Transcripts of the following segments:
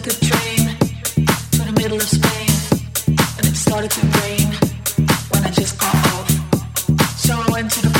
took a train to the middle of Spain, and it started to rain when I just got off. So I went to the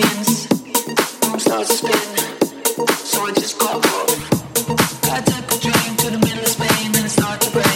Start to spin, so I just got up. I took a train to the middle of Spain and started.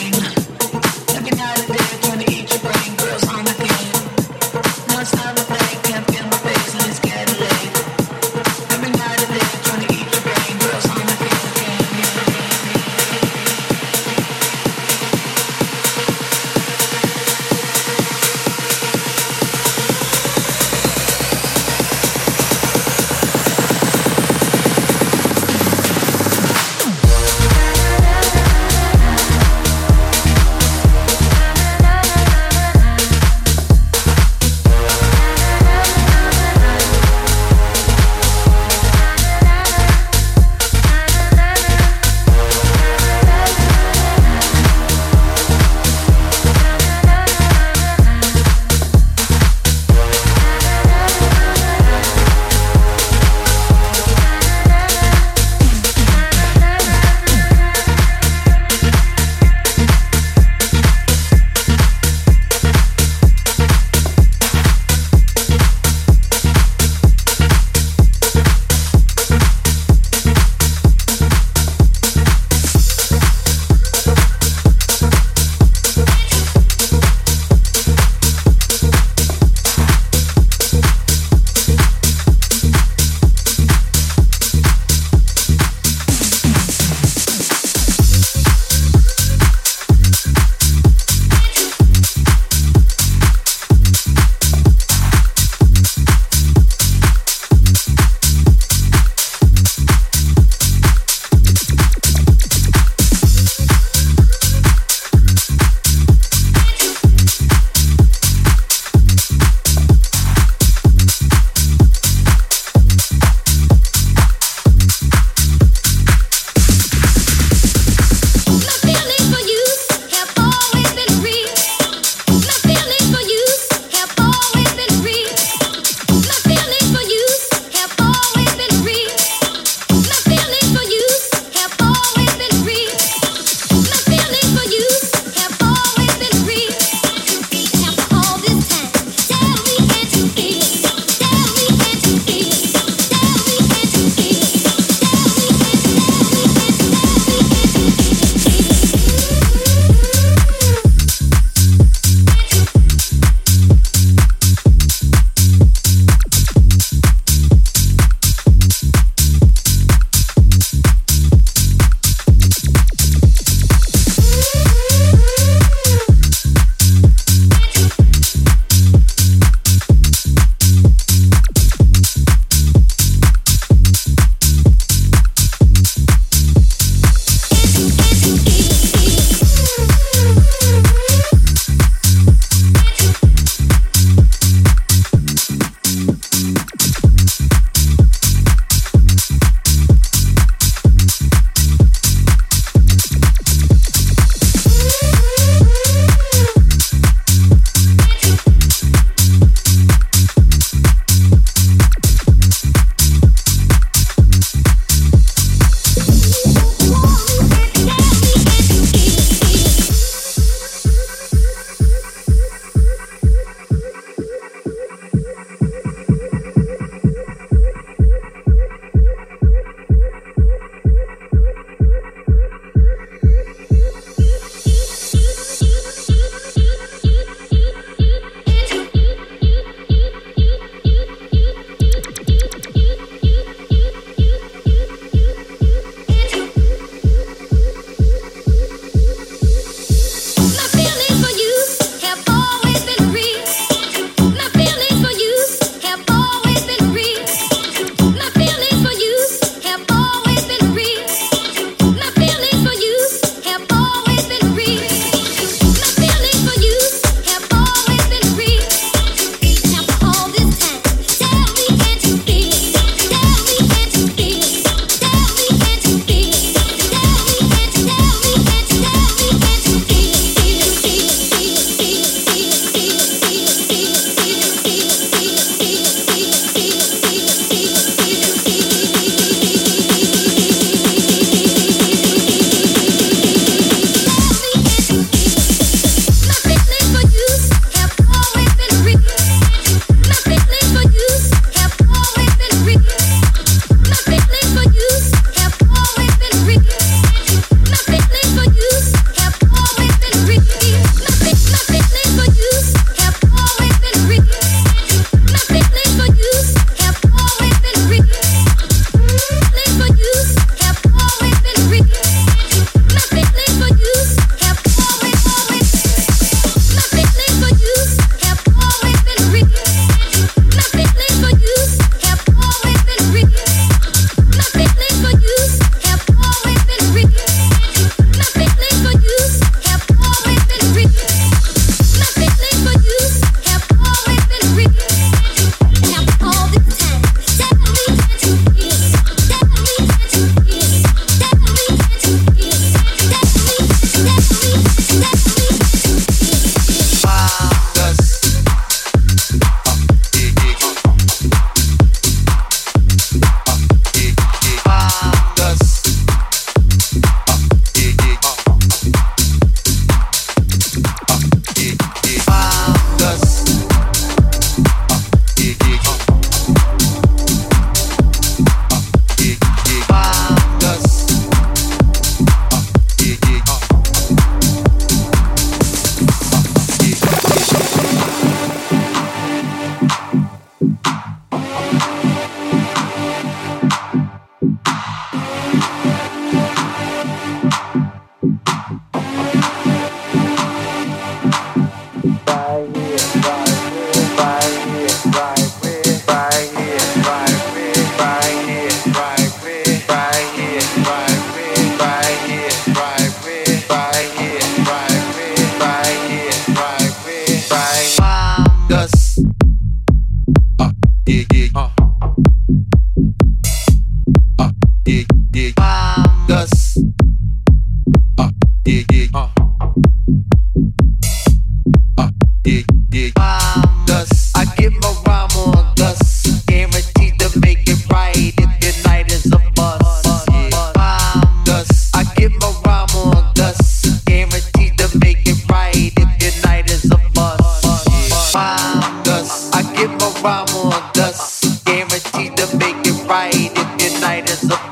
to make it right if your night is up.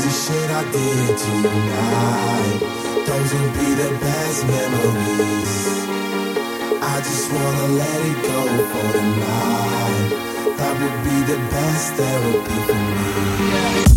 crazy shit I did tonight. Those will be the best memories. I just wanna let it go for the night. That would be the best therapy for me.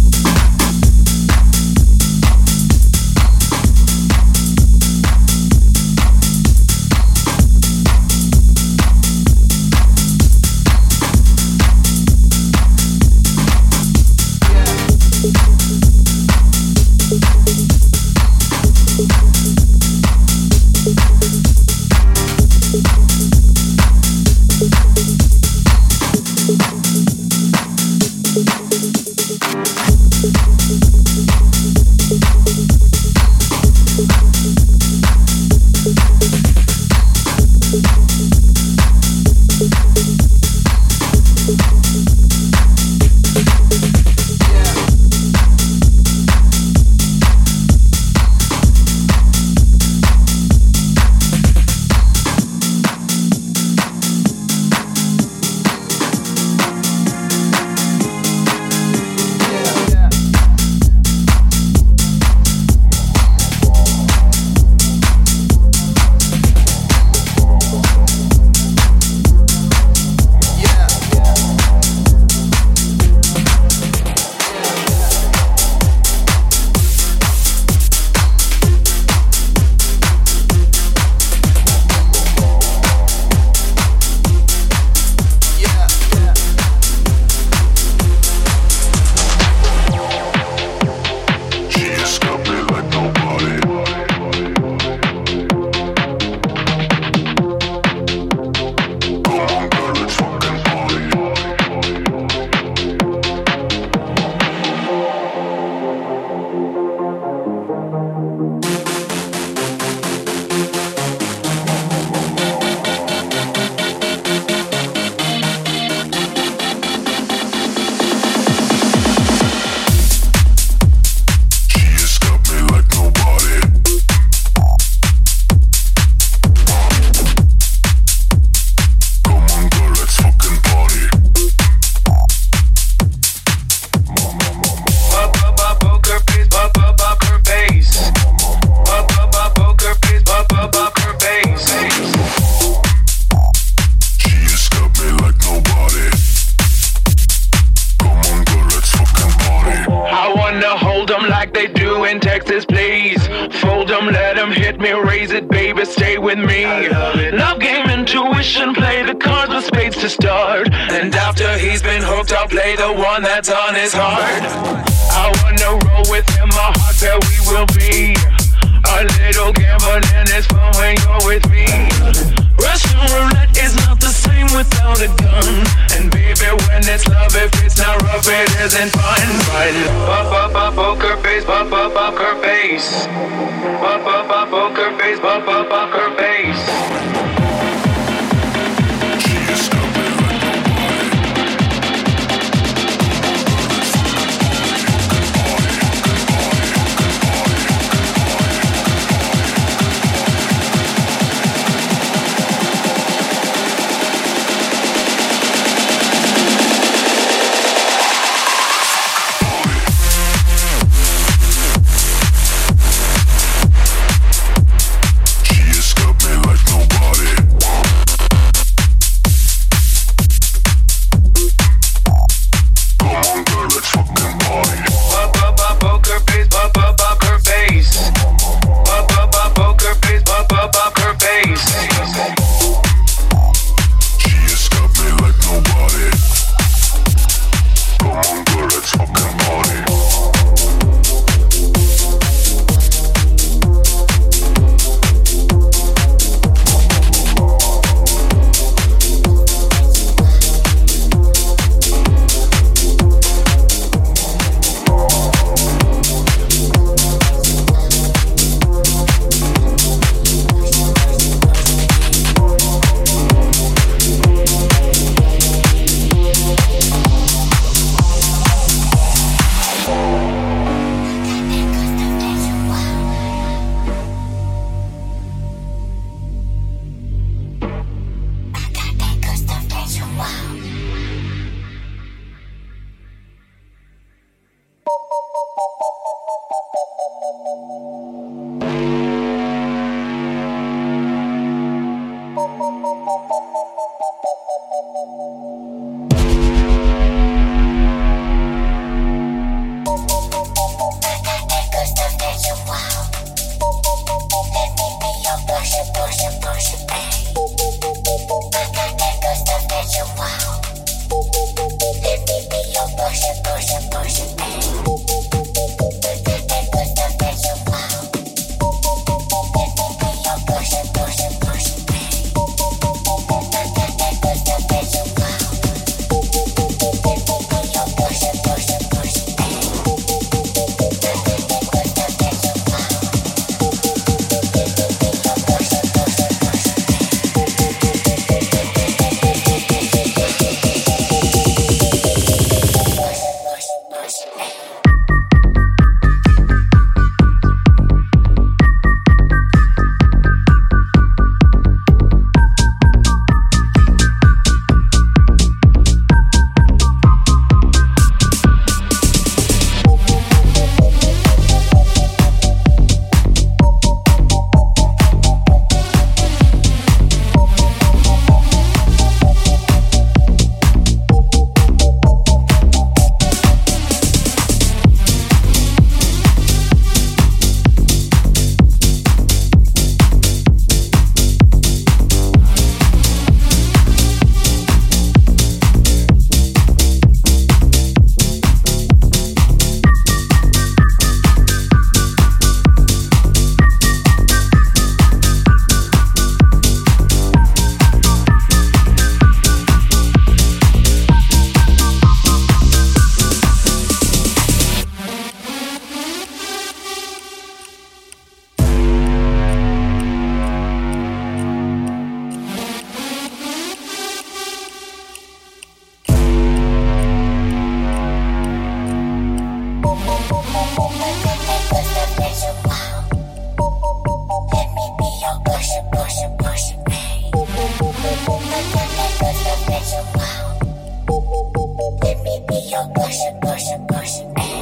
your passion, push passion. Hey.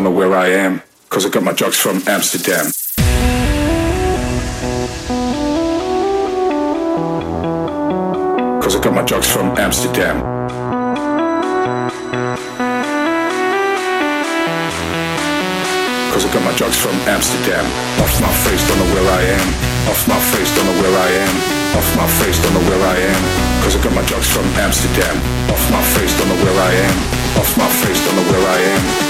Don't know where I am, cause I got my drugs from Amsterdam. Cause I got my drugs from Amsterdam. Cause I got my drugs from Amsterdam. Off my face, don't know where I am. Off my face, don't know where I am. Off my face, don't know where I am. Cause I got my drugs from Amsterdam. Off my face, don't know where I am. Off my face, don't know where I am.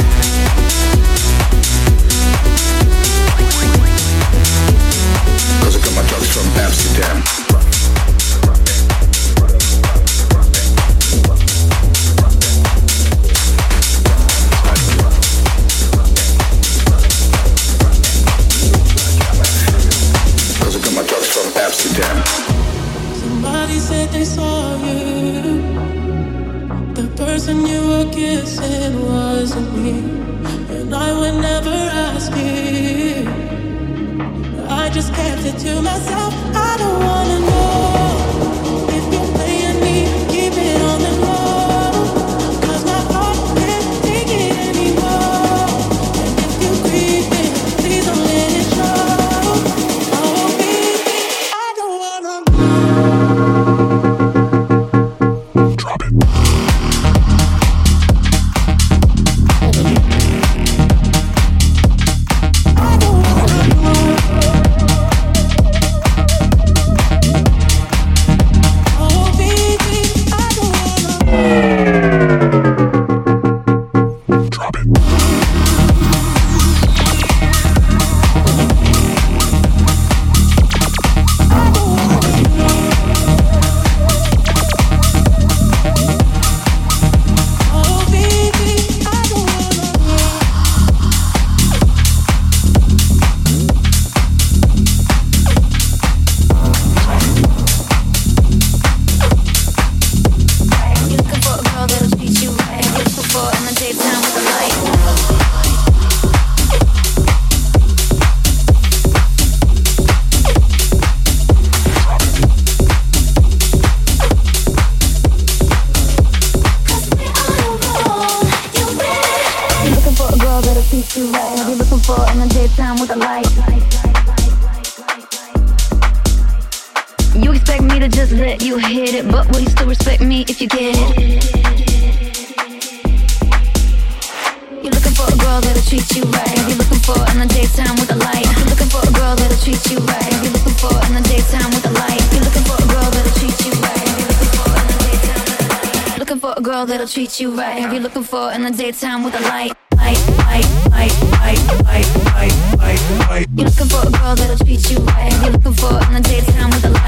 Cause I got my drugs from Amsterdam. Amsterdam. Somebody said they saw you. The person you were kissing wasn't me. And I would never ask you just kept it to myself. I don't wanna know. You're looking for a girl that'll treat you right. You're looking for on the daytime with a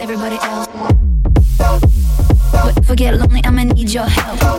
everybody else. But if I get lonely, I'ma need your help.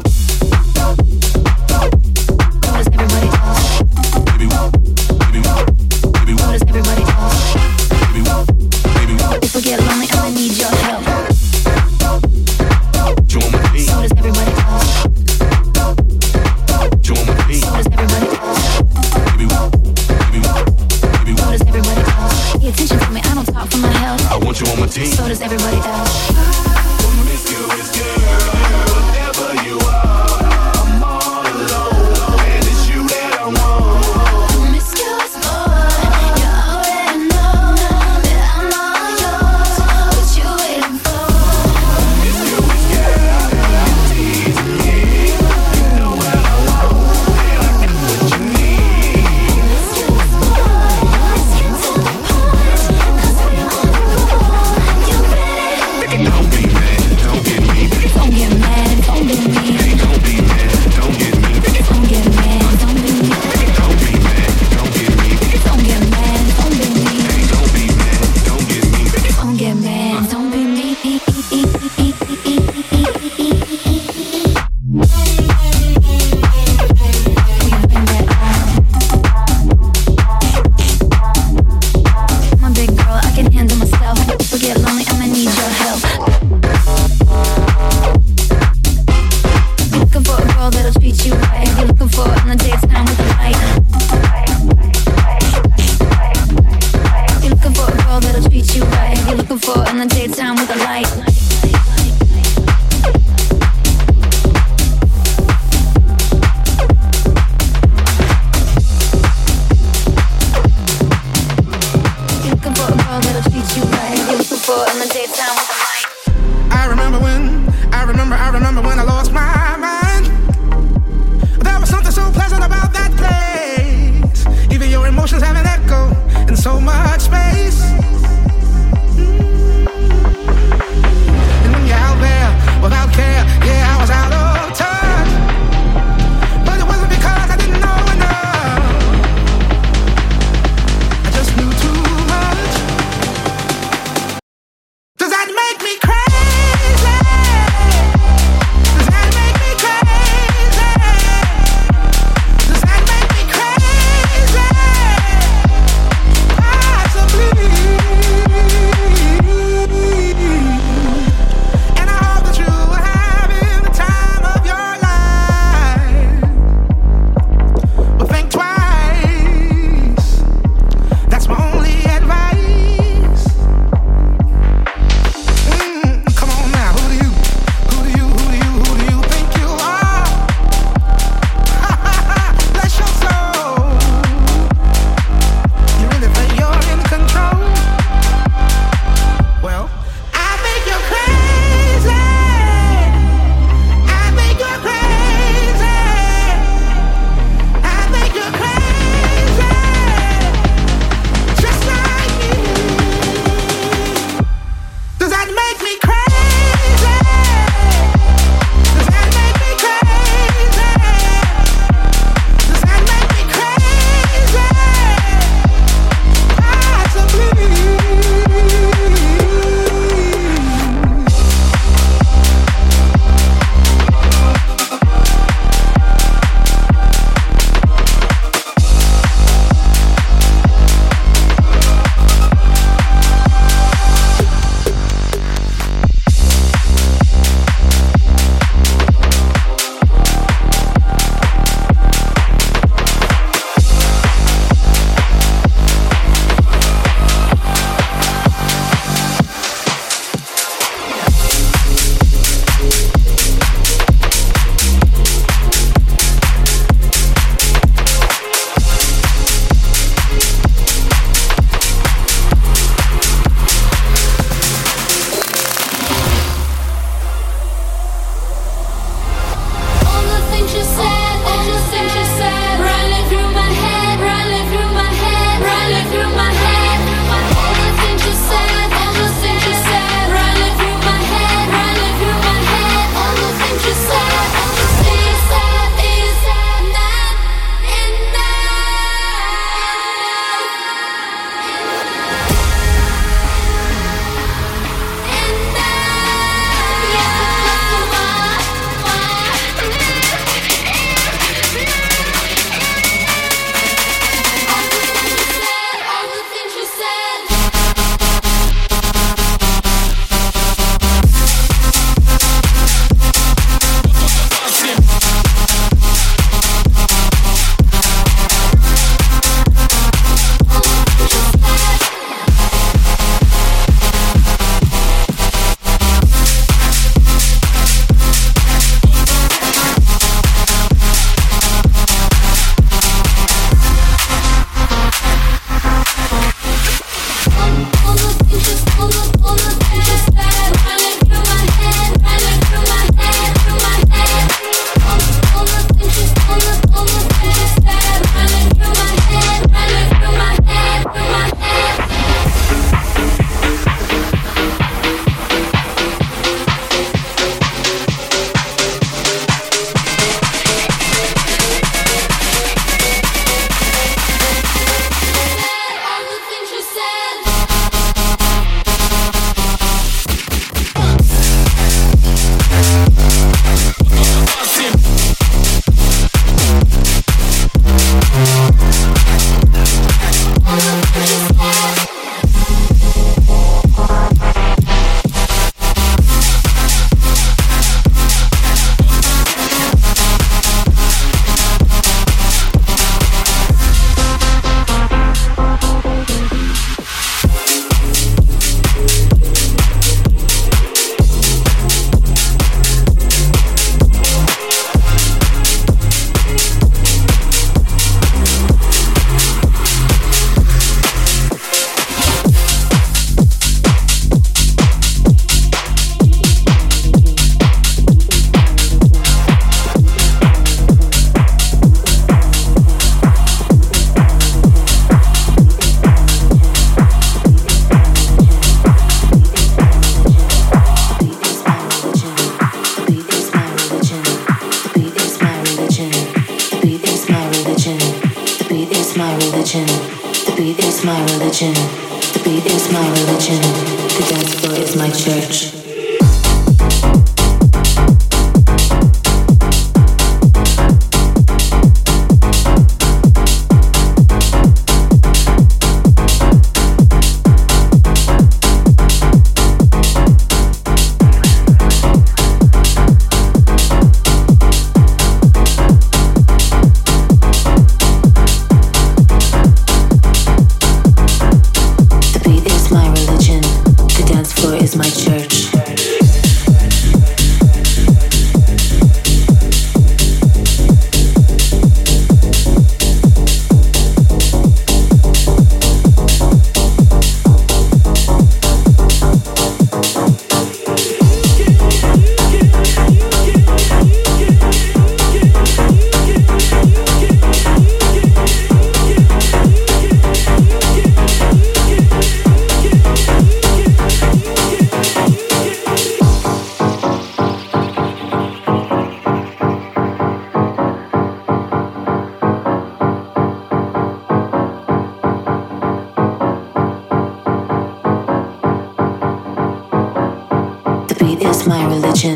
my religion.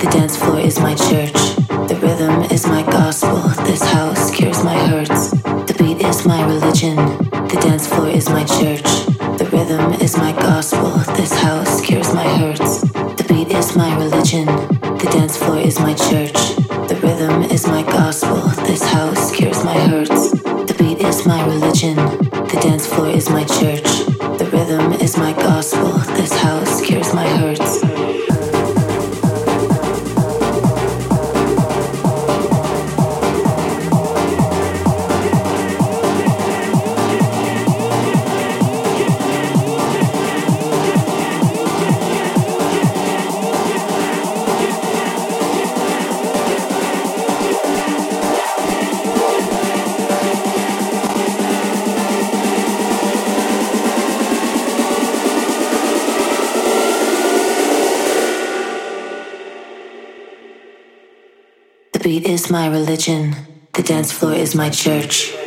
The dance floor is my church. The rhythm is my gospel. This house cures my hurts. The beat is my religion. The dance floor is my church. The rhythm is my gospel. This house cures my hurts. The beat is my religion. The dance floor is my church. The rhythm is my gospel. This house cures my hurts. The beat is my religion. The dance floor is my church. The rhythm is my gospel. This house cures my hurts. religion. The dance floor is my church.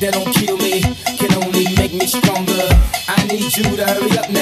that don't kill me can only make me stronger. I need you to hurry up now.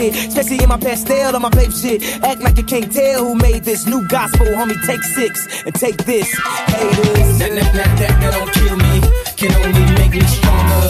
Especially in my Pastelle on my Bape shit. Act like you can't tell who made this new gospel. Homie, take six and take this. Haters. That, that, that, that, that don't kill me. Can only make me stronger.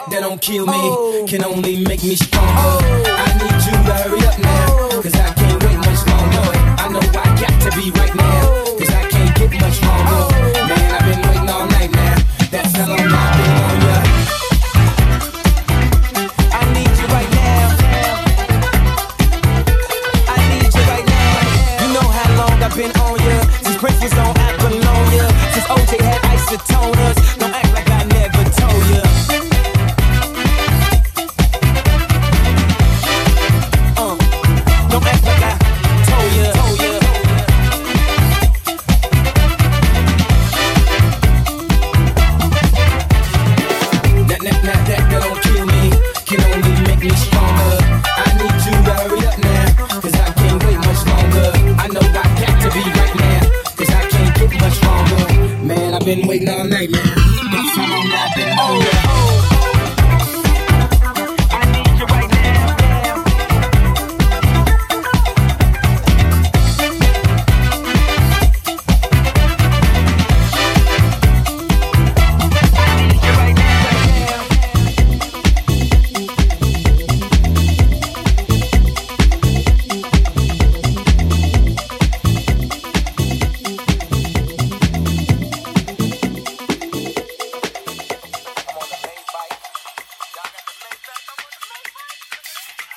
Oh, oh. That, that, that don't kill me. Oh. Can only make me stronger. Oh. I need you to hurry up now. Oh. Cause I can't wait much longer. I know I got to be right now oh.